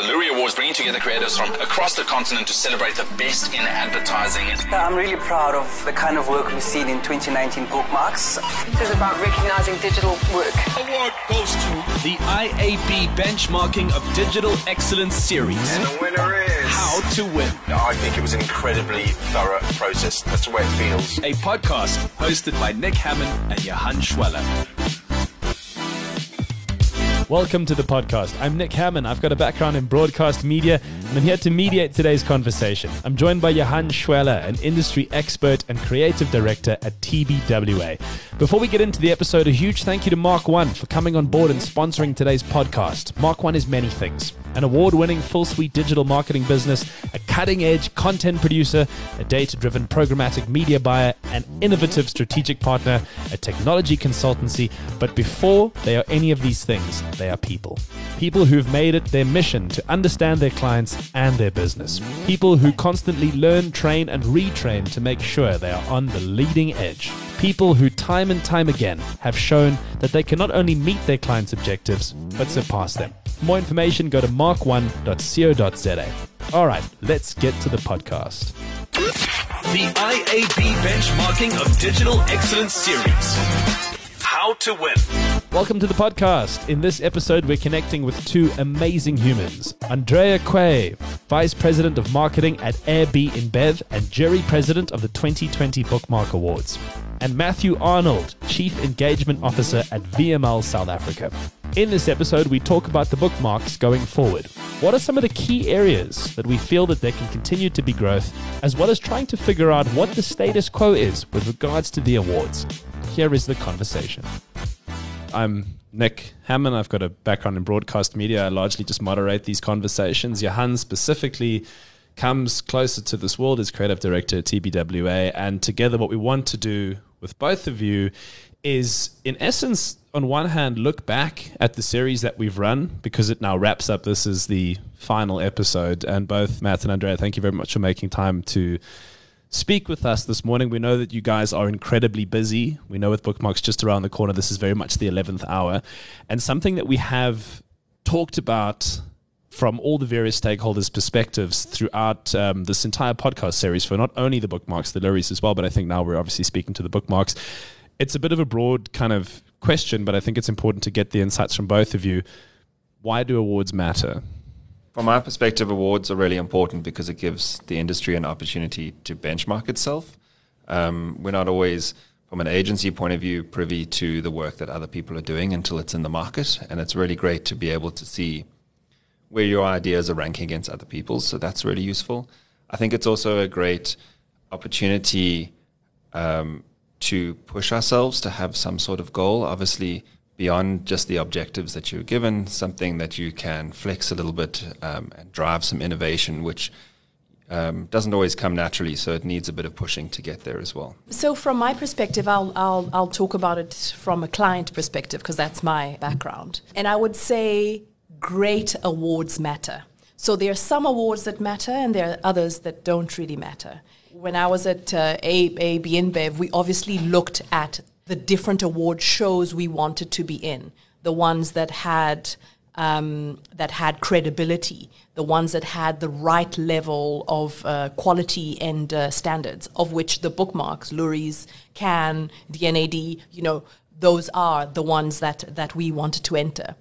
The Loerie Awards bringing together creators from across the continent to celebrate the best in advertising. I'm really proud of the kind of work we've seen in 2019 bookmarks. This is about recognizing digital work. Award goes to the IAB Benchmarking of Digital Excellence Series. And the winner is How to Win, I think it was an incredibly thorough process. That's the way it feels. a podcast hosted by Nick Hammond and Johan Schweller. Welcome to the podcast. I'm Nick Hammond. I've got a background in broadcast media, and I'm here to mediate today's conversation. I'm joined by Johan Schweller, an industry expert and creative director at TBWA. Before we get into the episode, a huge thank you to Mark One for coming on board and sponsoring today's podcast. Mark One is many things an award winning full suite digital marketing business, a cutting edge content producer, a data driven programmatic media buyer, an innovative strategic partner, a technology consultancy. But before they are any of these things, they are people. People who've made it their mission to understand their clients and their business. People who constantly learn, train, and retrain to make sure they are on the leading edge. People who time and time again have shown that they can not only meet their clients' objectives, but surpass them. For more information, go to mark1.co.za. All right, let's get to the podcast. The IAB Benchmarking of Digital Excellence Series. How to Win. Welcome to the podcast. In this episode, we're connecting with two amazing humans Andrea Quaye, Vice President of Marketing at AB InBev and Jury President of the 2020 Bookmark Awards, and Matthew Arnold, Chief Engagement Officer at VML South Africa. In this episode, we talk about the bookmarks going forward. What are some of the key areas that we feel that there can continue to be growth, as well as trying to figure out what the status quo is with regards to the awards? Here is the conversation. I'm Nick Hammond. I've got a background in broadcast media. I largely just moderate these conversations. Johan specifically comes closer to this world as creative director at TBWA. And together, what we want to do with both of you is, in essence, on one hand, look back at the series that we've run because it now wraps up. This is the final episode. And both Matt and Andrea, thank you very much for making time to speak with us this morning. We know that you guys are incredibly busy. We know with bookmarks just around the corner, this is very much the 11th hour. And something that we have talked about from all the various stakeholders' perspectives throughout um, this entire podcast series for not only the bookmarks, the Loeries as well, but I think now we're obviously speaking to the bookmarks. It's a bit of a broad kind of question, but I think it's important to get the insights from both of you. Why do awards matter? From my perspective, awards are really important because it gives the industry an opportunity to benchmark itself. Um, we're not always, from an agency point of view, privy to the work that other people are doing until it's in the market. And it's really great to be able to see where your ideas are ranking against other people's. So that's really useful. I think it's also a great opportunity um, to push ourselves to have some sort of goal. Obviously, beyond just the objectives that you're given, something that you can flex a little bit um, and drive some innovation, which um, doesn't always come naturally. So it needs a bit of pushing to get there as well. So, from my perspective, I'll, I'll, I'll talk about it from a client perspective because that's my background. And I would say great awards matter. So, there are some awards that matter and there are others that don't really matter. When I was at uh, AB InBev, we obviously looked at the different award shows we wanted to be in, the ones that had um, that had credibility, the ones that had the right level of uh, quality and uh, standards, of which the bookmarks, Loeries, Cannes, D&AD, you know, those are the ones that that we wanted to enter.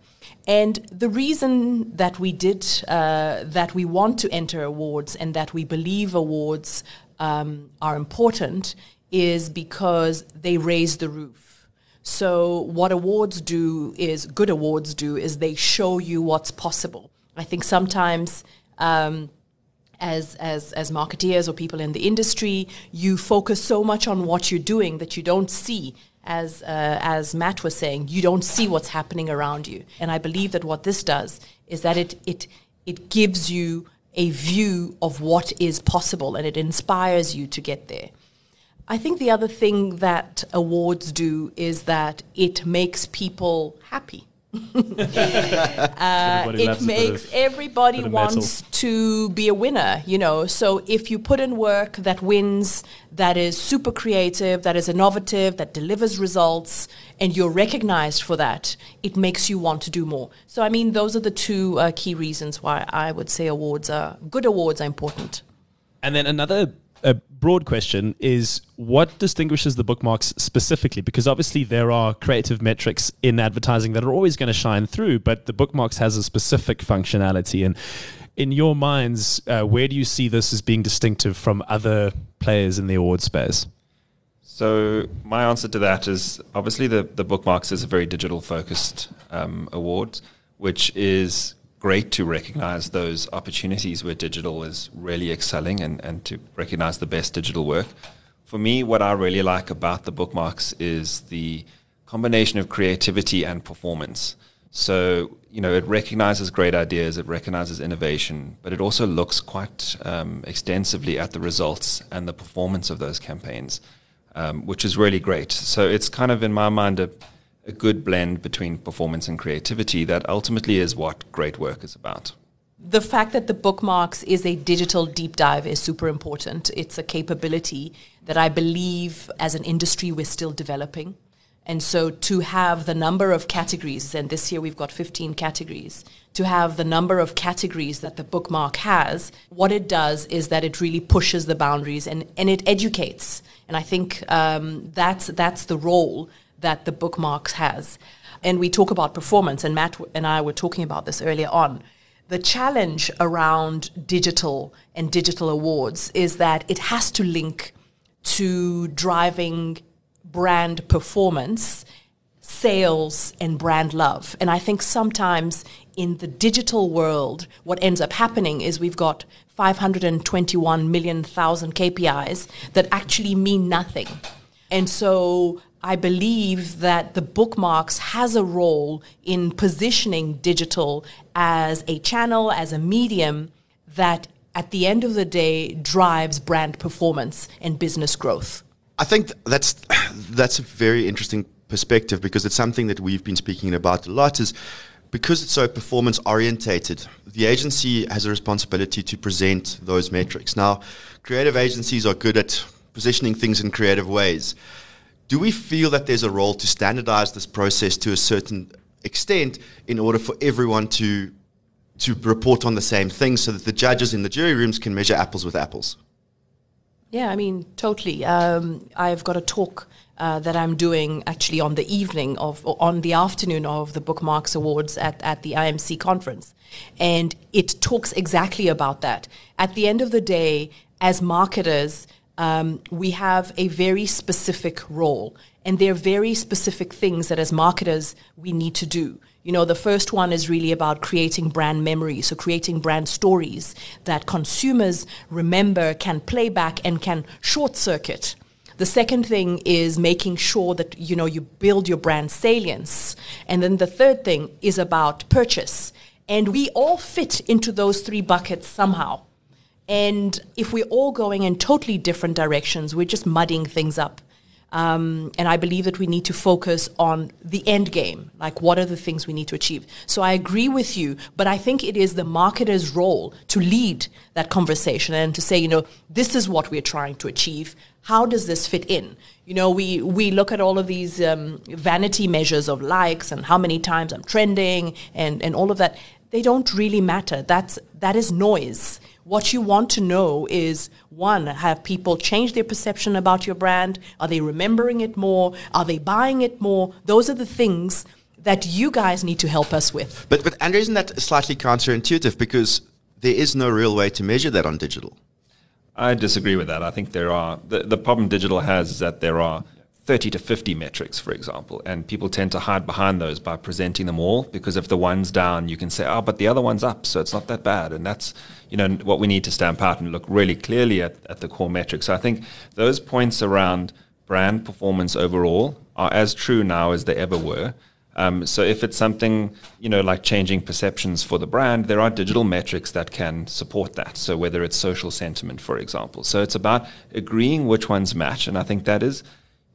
And the reason that we did, uh, that we want to enter awards and that we believe awards um, are important is because they raise the roof. So what awards do is good awards do is they show you what's possible. I think sometimes um, as as as marketeers or people in the industry, you focus so much on what you're doing that you don't see. As uh, as Matt was saying, you don't see what's happening around you. And I believe that what this does is that it it it gives you a view of what is possible and it inspires you to get there. I think the other thing that awards do is that it makes people happy. uh, it makes everybody wants to be a winner, you know. So if you put in work that wins, that is super creative, that is innovative, that delivers results, and you're recognized for that, it makes you want to do more. So I mean, those are the two uh, key reasons why I would say awards are good. Awards are important. And then another a broad question is what distinguishes the bookmarks specifically? Because obviously there are creative metrics in advertising that are always going to shine through, but the bookmarks has a specific functionality. And in your minds, uh, where do you see this as being distinctive from other players in the award space? So my answer to that is obviously the, the bookmarks is a very digital focused um, award, which is great to recognize those opportunities where digital is really excelling and, and to recognize the best digital work. For me, what I really like about the bookmarks is the combination of creativity and performance. So, you know, it recognizes great ideas, it recognizes innovation, but it also looks quite um, extensively at the results and the performance of those campaigns, um, which is really great. So, it's kind of, in my mind, a a good blend between performance and creativity that ultimately is what great work is about. The fact that the bookmarks is a digital deep dive is super important. It's a capability that I believe as an industry we're still developing. And so to have the number of categories, and this year we've got 15 categories, to have the number of categories that the bookmark has, what it does is that it really pushes the boundaries and, and it educates. And I think um, that's, that's the role that the bookmarks has. And we talk about performance, and Matt and I were talking about this earlier on. The challenge around digital and digital awards is that it has to link to driving brand performance, sales, and brand love. And I think sometimes in the digital world, what ends up happening is we've got 521 million thousand KPIs that actually mean nothing. And so I believe that the bookmarks has a role in positioning digital as a channel, as a medium that at the end of the day drives brand performance and business growth. I think that's that's a very interesting perspective because it's something that we've been speaking about a lot is because it's so performance orientated, the agency has a responsibility to present those metrics. Now, creative agencies are good at positioning things in creative ways do we feel that there's a role to standardize this process to a certain extent in order for everyone to to report on the same thing so that the judges in the jury rooms can measure apples with apples? Yeah, I mean, totally. Um, I've got a talk uh, that I'm doing actually on the evening of, on the afternoon of the Bookmarks Awards at, at the IMC conference. And it talks exactly about that. At the end of the day, as marketers, um, we have a very specific role. And there are very specific things that as marketers we need to do. You know, the first one is really about creating brand memory, so creating brand stories that consumers remember, can play back, and can short circuit. The second thing is making sure that you know you build your brand salience. And then the third thing is about purchase. And we all fit into those three buckets somehow. And if we're all going in totally different directions, we're just muddying things up. Um, and I believe that we need to focus on the end game, like what are the things we need to achieve. So I agree with you, but I think it is the marketer's role to lead that conversation and to say, you know, this is what we're trying to achieve. How does this fit in? You know, we, we look at all of these um, vanity measures of likes and how many times I'm trending and, and all of that. They don't really matter. That's, that is noise what you want to know is one, have people changed their perception about your brand? Are they remembering it more? Are they buying it more? Those are the things that you guys need to help us with. But, but Andrea, isn't that slightly counterintuitive because there is no real way to measure that on digital? I disagree with that. I think there are the, the problem digital has is that there are 30 to 50 metrics, for example, and people tend to hide behind those by presenting them all because if the one's down, you can say, oh, but the other one's up, so it's not that bad. And that's, you know, what we need to stamp out and look really clearly at, at the core metrics. So I think those points around brand performance overall are as true now as they ever were. Um, so if it's something, you know, like changing perceptions for the brand, there are digital metrics that can support that. So whether it's social sentiment, for example. So it's about agreeing which ones match. And I think that is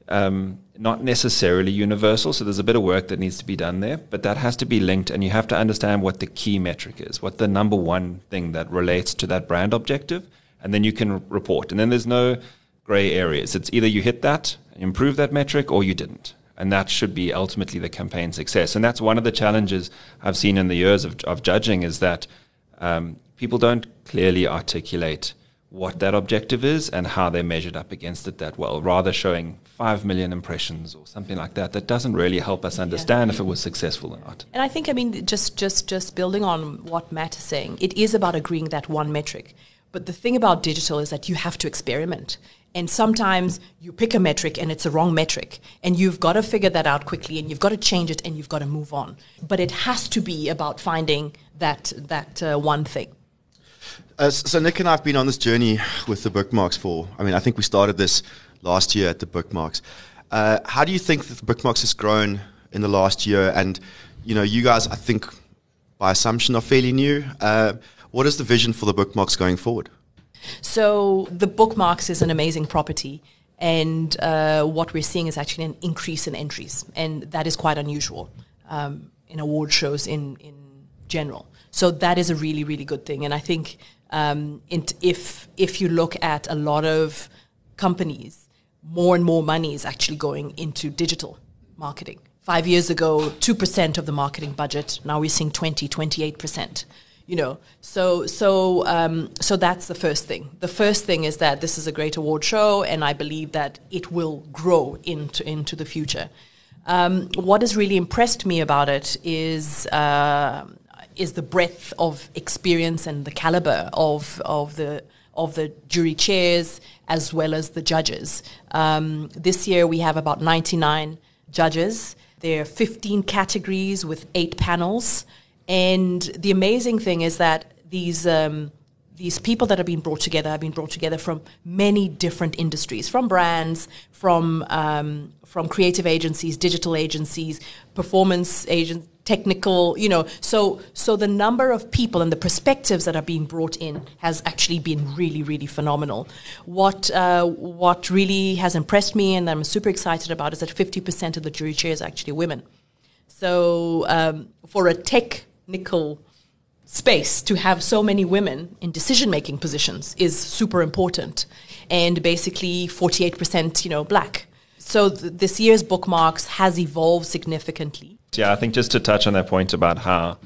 um, not necessarily universal. So there's a bit of work that needs to be done there, but that has to be linked, and you have to understand what the key metric is, what the number one thing that relates to that brand objective, and then you can report. And then there's no gray areas. It's either you hit that, improve that metric, or you didn't. And that should be ultimately the campaign success. And that's one of the challenges I've seen in the years of, of judging is that um, people don't clearly articulate what that objective is and how they measured up against it that well, rather showing 5 million impressions or something like that. That doesn't really help us understand yeah. if it was successful or not. And I think, I mean, just, just, just building on what Matt is saying, it is about agreeing that one metric. But the thing about digital is that you have to experiment. And sometimes you pick a metric and it's a wrong metric. And you've got to figure that out quickly and you've got to change it and you've got to move on. But it has to be about finding that, that uh, one thing. Uh, so Nick and I have been on this journey with the bookmarks for. I mean, I think we started this last year at the bookmarks. Uh, how do you think that the bookmarks has grown in the last year? And you know, you guys, I think, by assumption, are fairly new. Uh, what is the vision for the bookmarks going forward? So the bookmarks is an amazing property. And uh, what we're seeing is actually an increase in entries, and that is quite unusual um, in award shows in, in general. So that is a really, really good thing. And I think um, if if you look at a lot of companies, more and more money is actually going into digital marketing. Five years ago, 2% of the marketing budget. Now we're seeing 20, 28%. You know, so so um, so that's the first thing. The first thing is that this is a great award show, and I believe that it will grow into into the future. Um, what has really impressed me about it is uh, is the breadth of experience and the caliber of of the of the jury chairs as well as the judges. Um, this year we have about 99 judges. There are 15 categories with eight panels, and the amazing thing is that these um, these people that have been brought together have been brought together from many different industries, from brands, from um, from creative agencies, digital agencies, performance agents, technical, you know. So so the number of people and the perspectives that are being brought in has actually been really really phenomenal. What uh, what really has impressed me and I'm super excited about is that 50% of the jury chair is actually women. So um, for a technical space to have so many women in decision making positions is super important and basically 48% you know black so th- this year's bookmarks has evolved significantly yeah i think just to touch on that point about how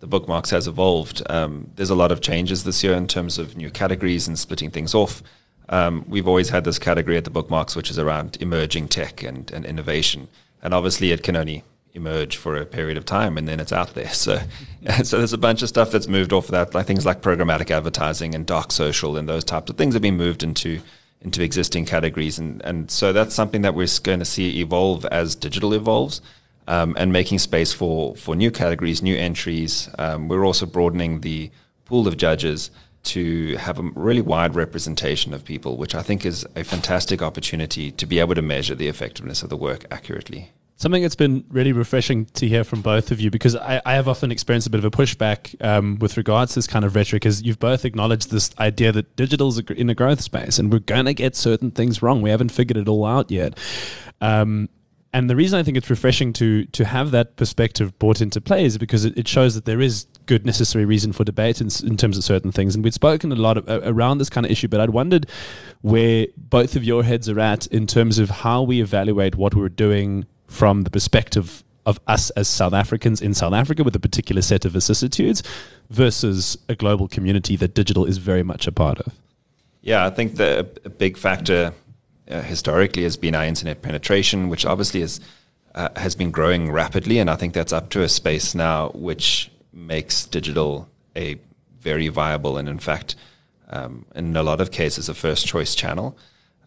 the bookmarks has evolved um, there's a lot of changes this year in terms of new categories and splitting things off um, we've always had this category at the bookmarks which is around emerging tech and, and innovation and obviously it can only emerge for a period of time and then it's out there. So, so there's a bunch of stuff that's moved off of that, like things like programmatic advertising and dark social and those types of things have been moved into into existing categories. And, and so that's something that we're going to see evolve as digital evolves. Um, and making space for, for new categories, new entries. Um, we're also broadening the pool of judges to have a really wide representation of people, which I think is a fantastic opportunity to be able to measure the effectiveness of the work accurately. Something that's been really refreshing to hear from both of you because I, I have often experienced a bit of a pushback um, with regards to this kind of rhetoric, is you've both acknowledged this idea that digital is in a growth space and we're going to get certain things wrong. We haven't figured it all out yet. Um, and the reason I think it's refreshing to to have that perspective brought into play is because it, it shows that there is good necessary reason for debate in, in terms of certain things. And we'd spoken a lot of, uh, around this kind of issue, but I'd wondered where both of your heads are at in terms of how we evaluate what we're doing from the perspective of us as South Africans in South Africa with a particular set of vicissitudes versus a global community that digital is very much a part of? Yeah, I think the a big factor uh, historically has been our internet penetration, which obviously is, uh, has been growing rapidly, and I think that's up to a space now which makes digital a very viable and, in fact, um, in a lot of cases, a first choice channel.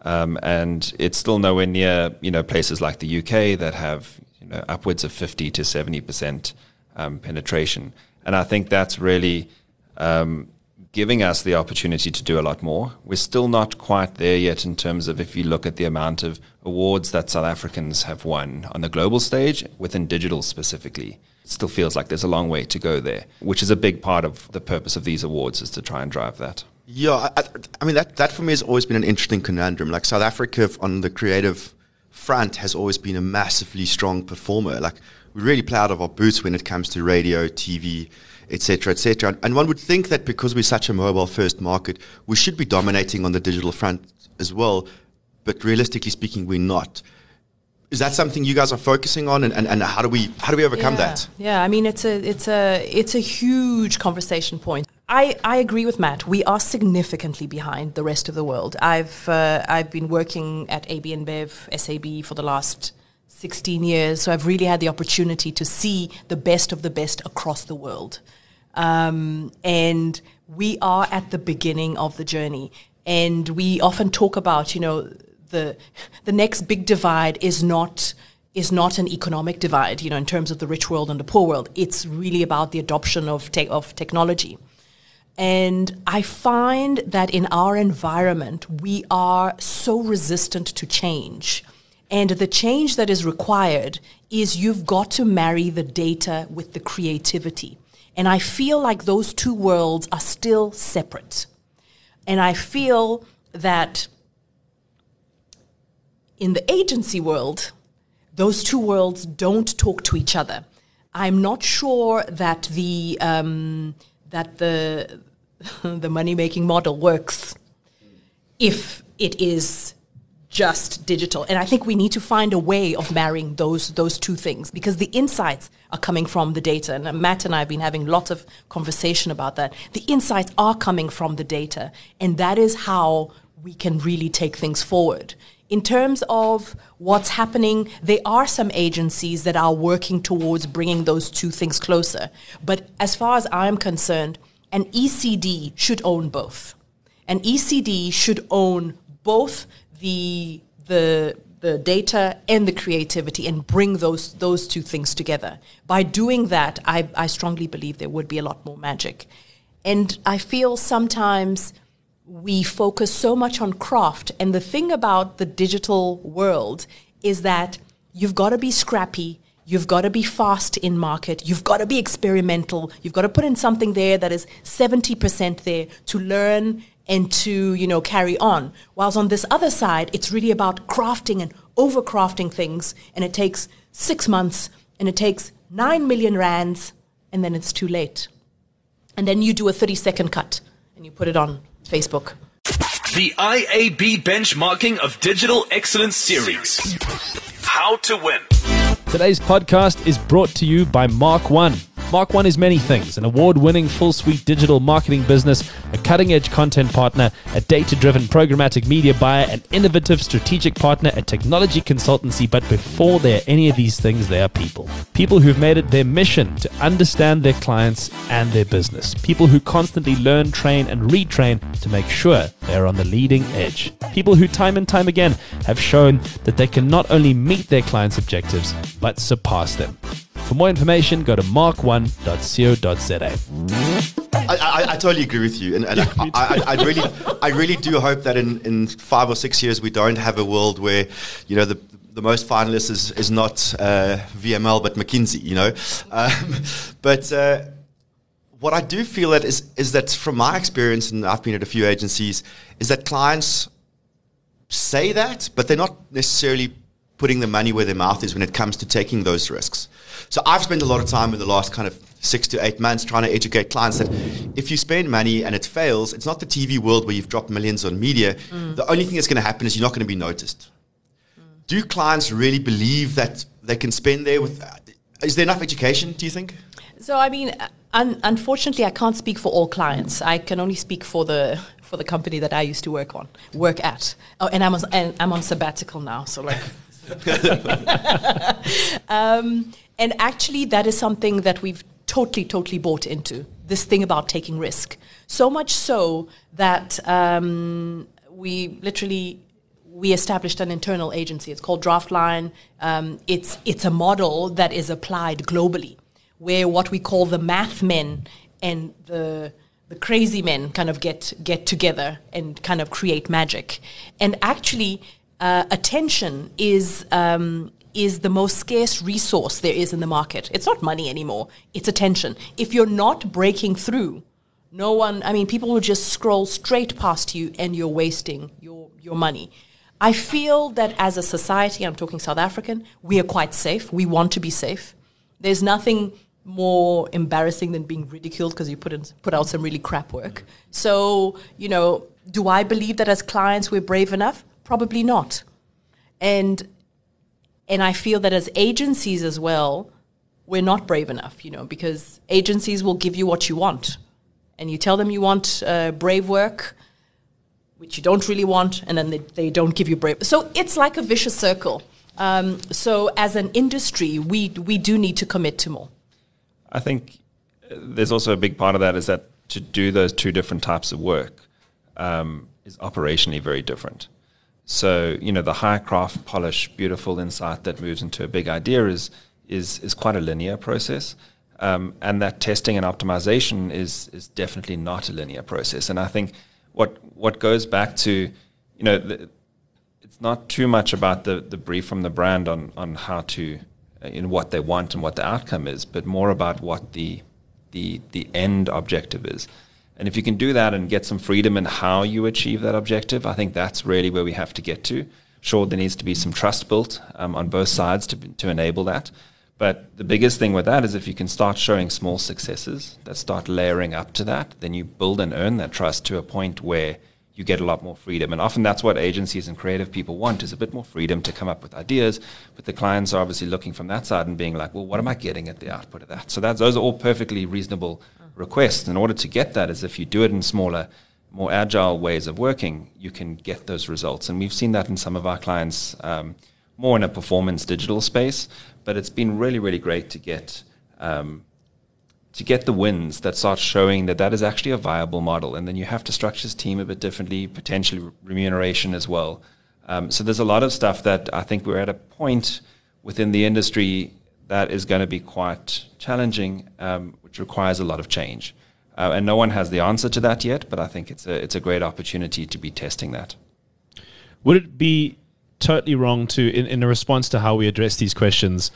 Um, and it's still nowhere near you know places like the UK that have you know upwards of 50 to 70 percent um, penetration. And I think that's really um, giving us the opportunity to do a lot more. We're still not quite there yet in terms of if you look at the amount of awards that South Africans have won on the global stage within digital specifically. It still feels like there's a long way to go there, which is a big part of the purpose of these awards is to try and drive that. Yeah, I, I, mean that that for me has always been an interesting conundrum. Like South Africa on the creative front has always been a massively strong performer. Like we're really proud of our boots when it comes to radio, TV, etc., etc. And one would think that because we're such a mobile-first market, we should be dominating on the digital front as well. But realistically speaking, we're not. Is that something you guys are focusing on, and, and, and how do we how do we overcome yeah. that? Yeah, I mean it's a it's a it's a huge conversation point. I, I agree with Matt. We are significantly behind the rest of the world. I've uh, I've been working at AB InBev SAB for the last 16 years, so I've really had the opportunity to see the best of the best across the world. Um, and we are at the beginning of the journey. And we often talk about, you know, the the next big divide is not is not an economic divide, you know, in terms of the rich world and the poor world. It's really about the adoption of te- of technology. And I find that in our environment, we are so resistant to change. And the change that is required is you've got to marry the data with the creativity. And I feel like those two worlds are still separate. And I feel that in the agency world, those two worlds don't talk to each other. I'm not sure that the um, that the the money making model works if it is just digital. And I think we need to find a way of marrying those those two things because the insights are coming from the data. And Matt and I have been having lots of conversation about that. The insights are coming from the data, and that is how we can really take things forward. In terms of what's happening, there are some agencies that are working towards bringing those two things closer. But as far as I'm concerned, an ECD should own both. An ECD should own both the the the data and the creativity and bring those those two things together. By doing that, I, I strongly believe there would be a lot more magic. And I feel sometimes we focus so much on craft. And the thing about the digital world is that you've got to be scrappy. You've got to be fast in market. You've got to be experimental. You've got to put in something there that is 70% there to learn and to, you know, carry on. Whilst on this other side, it's really about crafting and overcrafting things. And it takes six months and it takes nine million rands and then it's too late. And then you do a 30 second cut and you put it on Facebook. The IAB Benchmarking of Digital Excellence Series. How to win. Today's podcast is brought to you by Mark One. Mark One is many things an award winning full suite digital marketing business, a cutting edge content partner, a data driven programmatic media buyer, an innovative strategic partner, a technology consultancy. But before they're any of these things, they are people. People who've made it their mission to understand their clients and their business. People who constantly learn, train, and retrain to make sure they're on the leading edge. People who, time and time again, have shown that they can not only meet their clients' objectives, but surpass them. For more information, go to mark1.co.za. I, I, I totally agree with you, and, and I, I, I really, I really do hope that in, in five or six years we don't have a world where, you know, the the most finalists is, is not uh, VML but McKinsey, you know. Um, but uh, what I do feel that is is that from my experience, and I've been at a few agencies, is that clients say that, but they're not necessarily putting the money where their mouth is when it comes to taking those risks. So I've spent a lot of time in the last kind of six to eight months trying to educate clients that if you spend money and it fails, it's not the TV world where you've dropped millions on media. Mm. The only thing that's going to happen is you're not going to be noticed. Mm. Do clients really believe that they can spend there with? Is there enough education? Do you think? So I mean, un- unfortunately, I can't speak for all clients. I can only speak for the for the company that I used to work on, work at. Oh, and I'm on, and I'm on sabbatical now, so like. um, and actually, that is something that we've totally, totally bought into this thing about taking risk. So much so that um, we literally we established an internal agency. It's called Draftline. Um, it's it's a model that is applied globally, where what we call the math men and the the crazy men kind of get get together and kind of create magic. And actually, uh, attention is um, is the most scarce resource there is in the market. It's not money anymore; it's attention. If you're not breaking through, no one. I mean, people will just scroll straight past you, and you're wasting your your money. I feel that as a society, I'm talking South African, we are quite safe. We want to be safe. There's nothing more embarrassing than being ridiculed because you put in, put out some really crap work. So, you know, do I believe that as clients we're brave enough? Probably not. And and I feel that as agencies as well, we're not brave enough, you know, because agencies will give you what you want. And you tell them you want uh, brave work, which you don't really want, and then they, they don't give you brave. So it's like a vicious circle. Um, so as an industry, we, we do need to commit to more. I think uh, there's also a big part of that is that to do those two different types of work um, is operationally very different. So, you know, the high craft, polish, beautiful insight that moves into a big idea is is is quite a linear process. Um, and that testing and optimization is is definitely not a linear process. And I think what what goes back to, you know, the, it's not too much about the, the brief from the brand on on how to uh, in what they want and what the outcome is, but more about what the the the end objective is. And if you can do that and get some freedom in how you achieve that objective, I think that's really where we have to get to. Sure, there needs to be some trust built um, on both sides to, to enable that. But the biggest thing with that is if you can start showing small successes that start layering up to that, then you build and earn that trust to a point where you get a lot more freedom. And often that's what agencies and creative people want is a bit more freedom to come up with ideas. But the clients are obviously looking from that side and being like, well, what am I getting at the output of that? So that's, those are all perfectly reasonable request. In order to get that, is if you do it in smaller, more agile ways of working, you can get those results. And we've seen that in some of our clients, um, more in a performance digital space. But it's been really, really great to get um, to get the wins that start showing that that is actually a viable model. And then you have to structure this team a bit differently, potentially remuneration as well. Um, so there's a lot of stuff that I think we're at a point within the industry that is going to be quite challenging, um, which requires a lot of change. Uh, and no one has the answer to that yet, but I think it's a it's a great opportunity to be testing that. Would it be totally wrong to, in, in a response to how we address these questions,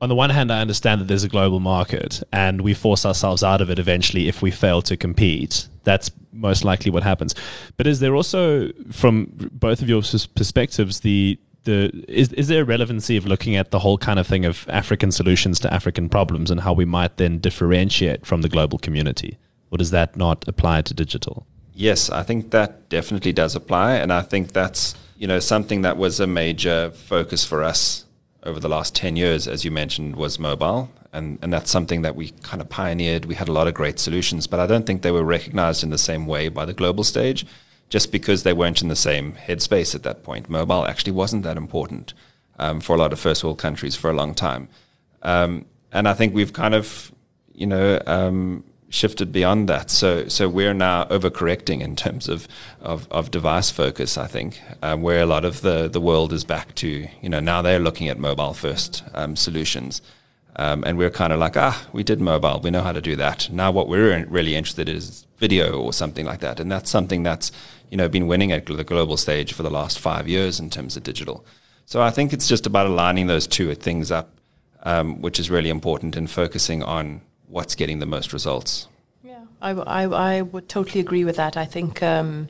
on the one hand, I understand that there's a global market and we force ourselves out of it eventually if we fail to compete. That's most likely what happens. But is there also, from both of your perspectives, the the is is there a relevancy of looking at the whole kind of thing of African solutions to African problems and how we might then differentiate from the global community? Or does that not apply to digital? Yes, I think that definitely does apply, and I think that's you know something that was a major focus for us over the last 10 years, as you mentioned, was mobile. And, and that's something that we kind of pioneered. We had a lot of great solutions, but I don't think they were recognized in the same way by the global stage just because they weren't in the same headspace at that point. Mobile actually wasn't that important um, for a lot of first world countries for a long time. Um, and I think we've kind of, you know, um, shifted beyond that. So so we're now overcorrecting in terms of of, of device focus. I think um, where a lot of the the world is back to you know now they're looking at mobile first um, solutions. Um, and we're kind of like, ah, we did mobile. We know how to do that. Now, what we're really interested in is video or something like that. And that's something that's, you know, been winning at the global stage for the last five years in terms of digital. So I think it's just about aligning those two things up, um, which is really important and focusing on what's getting the most results. Yeah, I, I, I would totally agree with that. I think um,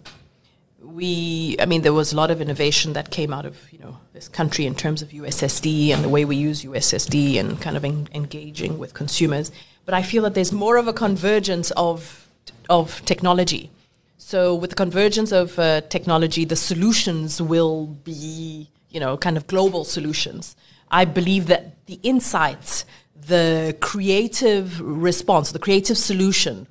we, I mean, there was a lot of innovation that came out of you know this country in terms of USSD and the way we use USSD and kind of en- engaging with consumers. But I feel that there's more of a convergence of of technology. So with the convergence of uh, technology, the solutions will be you know kind of global solutions. I believe that the insights the creative response, the creative solution,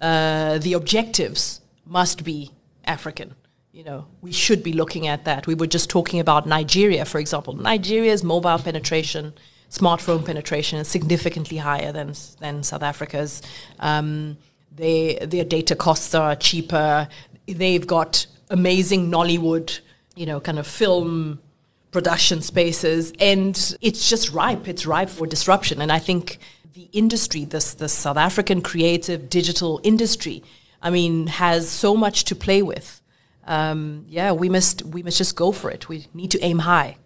uh, the objectives must be African. You know, we should be looking at that. We were just talking about Nigeria, for example. Nigeria's mobile penetration, smartphone penetration is significantly higher than than South Africa's. Um, they, their data costs are cheaper. They've got amazing Nollywood, you know, kind of film production spaces, and it's just ripe. It's ripe for disruption. And I think the industry, this the South African creative digital industry, I mean, has so much to play with. Um, yeah, we must we must just go for it. We need to aim high.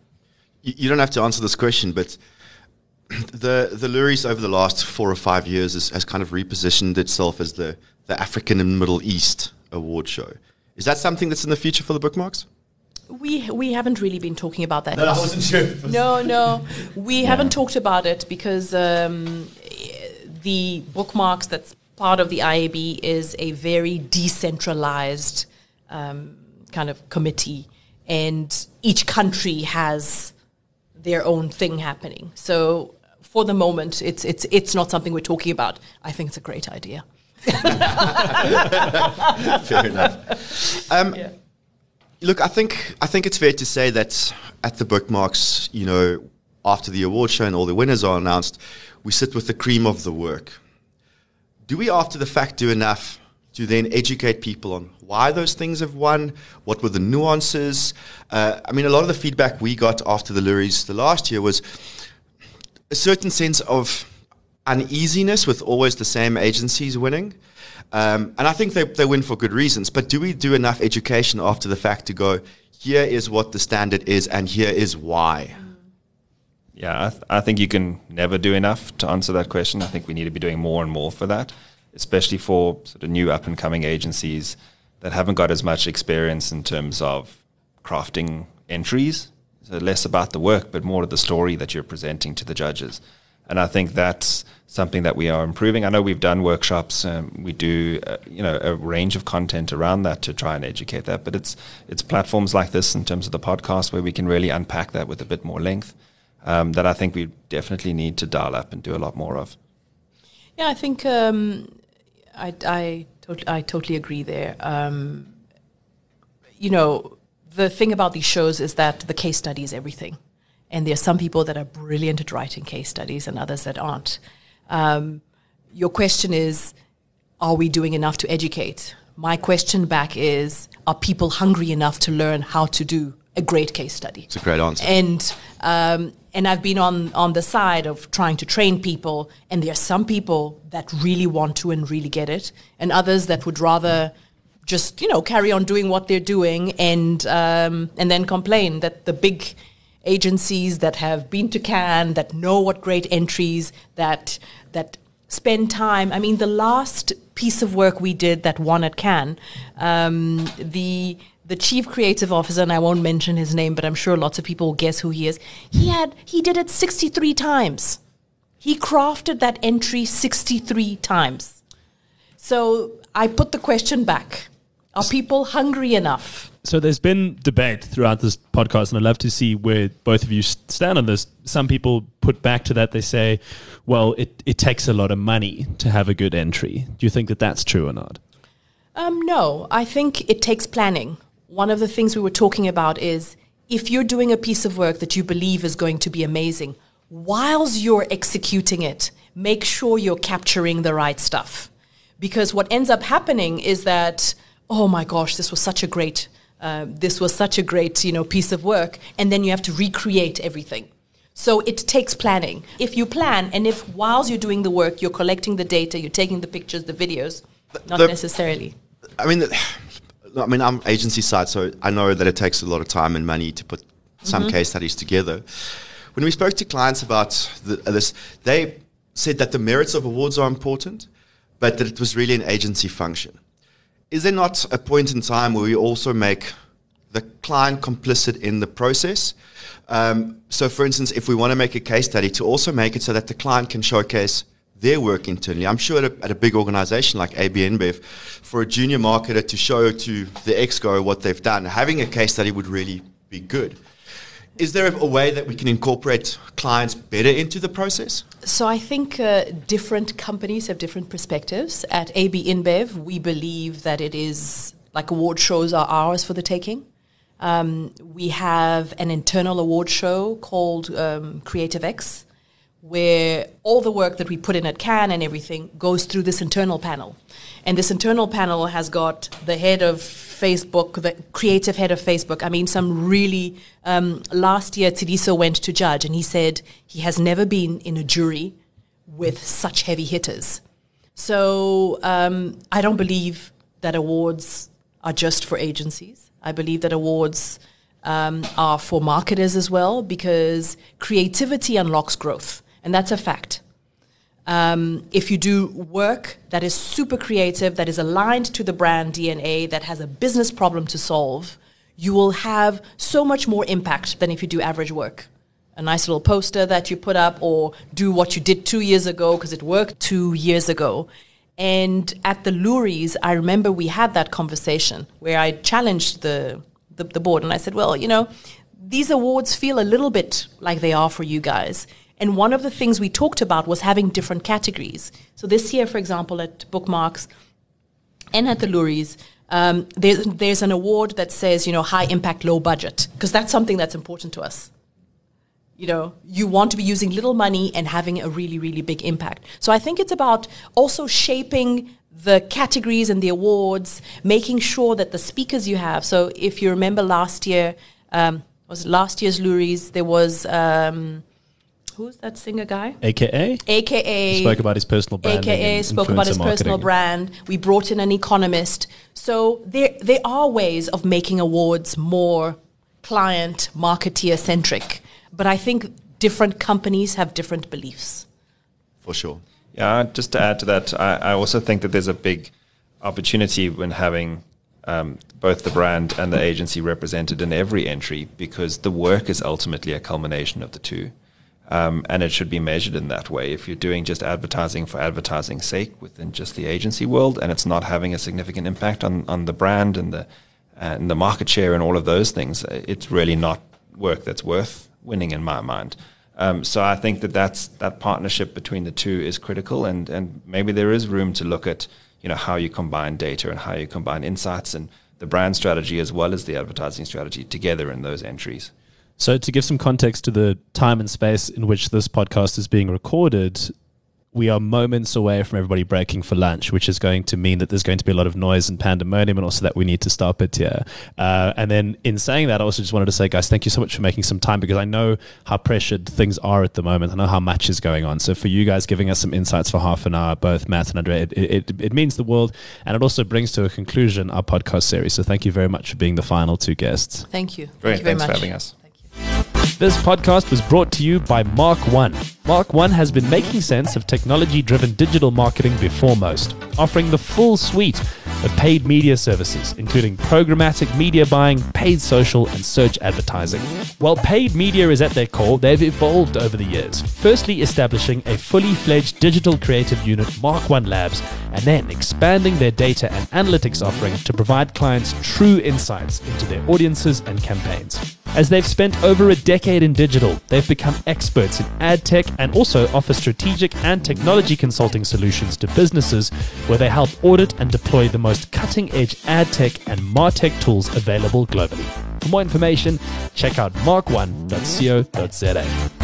You, don't have to answer this question, but the the Loeries over the last four or five years has, has kind of repositioned itself as the the African and Middle East award show. Is that something that's in the future for the bookmarks? We we haven't really been talking about that. No, I wasn't sure. No, no, we haven't talked about it because um, the bookmarks that's part of the IAB is a very decentralized um, kind of committee, and each country has their own thing happening. So for the moment, it's it's it's not something we're talking about. I think it's a great idea. Fair enough. Um, Yeah. Look, I think I think it's fair to say that at the bookmarks, you know, after the award show and all the winners are announced, we sit with the cream of the work. Do we, after the fact, do enough to then educate people on why those things have won? What were the nuances? Uh, I mean, a lot of the feedback we got after the Loeries the last year was a certain sense of uneasiness with always the same agencies winning. Um, and I think they, they win for good reasons. But do we do enough education after the fact to go, here is what the standard is, and here is why? Yeah, I, th- I think you can never do enough to answer that question. I think we need to be doing more and more for that, especially for sort of new up and coming agencies that haven't got as much experience in terms of crafting entries. So less about the work, but more of the story that you're presenting to the judges. And I think that's something that we are improving. I know we've done workshops. Um, we do, uh, you know, a range of content around that to try and educate that. But it's it's platforms like this in terms of the podcast where we can really unpack that with a bit more length. Um, that I think we definitely need to dial up and do a lot more of. Yeah, I think um, I, I, tot- I totally agree there. Um, you know, the thing about these shows is that the case study is everything. And there are some people that are brilliant at writing case studies and others that aren't. Um, your question is, are we doing enough to educate? My question back is, are people hungry enough to learn how to do a great case study? It's a great answer. And um, and I've been on on the side of trying to train people, and there are some people that really want to and really get it, and others that would rather just you know carry on doing what they're doing and um, and then complain that the big agencies that have been to Cannes that know what great entries that that spend time. I mean, the last piece of work we did that won at Cannes, um, the the chief creative officer, and I won't mention his name, but I'm sure lots of people will guess who he is. He had he did it 63 times. He crafted that entry 63 times. So I put the question back: Are people hungry enough? So there's been debate throughout this podcast, and I'd love to see where both of you stand on this. Some people put back to that, they say, well, it, it takes a lot of money to have a good entry. Do you think that that's true or not? Um, no, I think it takes planning. One of the things we were talking about is if you're doing a piece of work that you believe is going to be amazing, whilst you're executing it, make sure you're capturing the right stuff. Because what ends up happening is that, oh my gosh, this was such a great, uh, this was such a great, you know, piece of work, and then you have to recreate everything. So it takes planning. If you plan, and if whilst you're doing the work, you're collecting the data, you're taking the pictures, the videos, not the- necessarily. I mean, the- I mean, I'm agency side, so I know that it takes a lot of time and money to put some case studies together. When we spoke to clients about the, uh, this, they said that the merits of awards are important, but that it was really an agency function. Is there not a point in time where we also make the client complicit in the process? Um, so, for instance, if we want to make a case study, to also make it so that the client can showcase their work internally. I'm sure at a, at a big organization like AB InBev, for a junior marketer to show to the exco what they've done, having a case study would really be good. Is there a, a way that we can incorporate clients better into the process? So I think uh, different companies have different perspectives. At AB InBev, we believe that it is like award shows are ours for the taking. Um, we have an internal award show called um, Creative X, where all the work that we put in at Cannes and everything goes through this internal panel. And this internal panel has got the head of Facebook, the creative head of Facebook. I mean, some really, um, last year, Tidiso went to judge and he said he has never been in a jury with such heavy hitters. So um, I don't believe that awards are just for agencies. I believe that awards um, are for marketers as well because creativity unlocks growth, and that's a fact. Um, if you do work that is super creative, that is aligned to the brand DNA, that has a business problem to solve, you will have so much more impact than if you do average work. A nice little poster that you put up, or do what you did two years ago because it worked two years ago. And at the Loeries, I remember we had that conversation where I challenged the, the, the board and I said, well, you know, these awards feel a little bit like they are for you guys. And one of the things we talked about was having different categories. So this year, for example, at Bookmarks and at the Loeries, um, there's, there's an award that says, you know, high impact, low budget, because that's something that's important to us. You know, you want to be using little money and having a really, really big impact. So I think it's about also shaping the categories and the awards, making sure that the speakers you have. So if you remember last year, um, was last year's Loeries, there was. Um, who's that singer guy? AKA? AKA. Spoke about his personal brand. AKA spoke about his personal brand. We brought in an economist. So there, there are ways of making awards more client, marketeer centric. But I think different companies have different beliefs. For sure. Yeah, just to add to that, I, I also think that there's a big opportunity when having um, both the brand and the agency represented in every entry because the work is ultimately a culmination of the two. Um, and it should be measured in that way. If you're doing just advertising for advertising's sake within just the agency world, and it's not having a significant impact on, on the brand and the and the market share and all of those things, it's really not work that's worth winning in my mind. Um, so I think that that's that partnership between the two is critical, and and maybe there is room to look at you know how you combine data and how you combine insights and the brand strategy as well as the advertising strategy together in those entries. So, to give some context to the time and space in which this podcast is being recorded, we are moments away from everybody breaking for lunch, which is going to mean that there's going to be a lot of noise and pandemonium, and also that we need to stop it here. Uh, and then, in saying that, I also just wanted to say, guys, thank you so much for making some time because I know how pressured things are at the moment. I know how much is going on. So, for you guys giving us some insights for half an hour, both Matt and Andrea, it, it, it means the world, and it also brings to a conclusion our podcast series. So, thank you very much for being the final two guests. Thank you. Great, thank you very thanks much. for having us. This podcast was brought to you by Mark One. Mark One has been making sense of technology driven digital marketing before most, offering the full suite of paid media services, including programmatic media buying, paid social, and search advertising. While paid media is at their core, they've evolved over the years, firstly establishing a fully fledged digital creative unit, Mark One Labs, and then expanding their data and analytics offering to provide clients true insights into their audiences and campaigns. As they've spent over a decade in digital, they've become experts in ad tech and also offer strategic and technology consulting solutions to businesses where they help audit and deploy the most cutting edge ad tech and martech tools available globally. For more information, check out mark1.co.za.